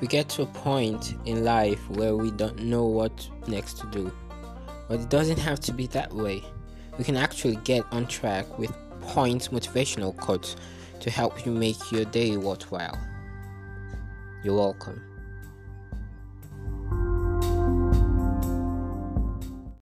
We get to a point in life where we don't know what next to do. But it doesn't have to be that way. We can actually get on track with points motivational quotes to help you make your day worthwhile. You're welcome.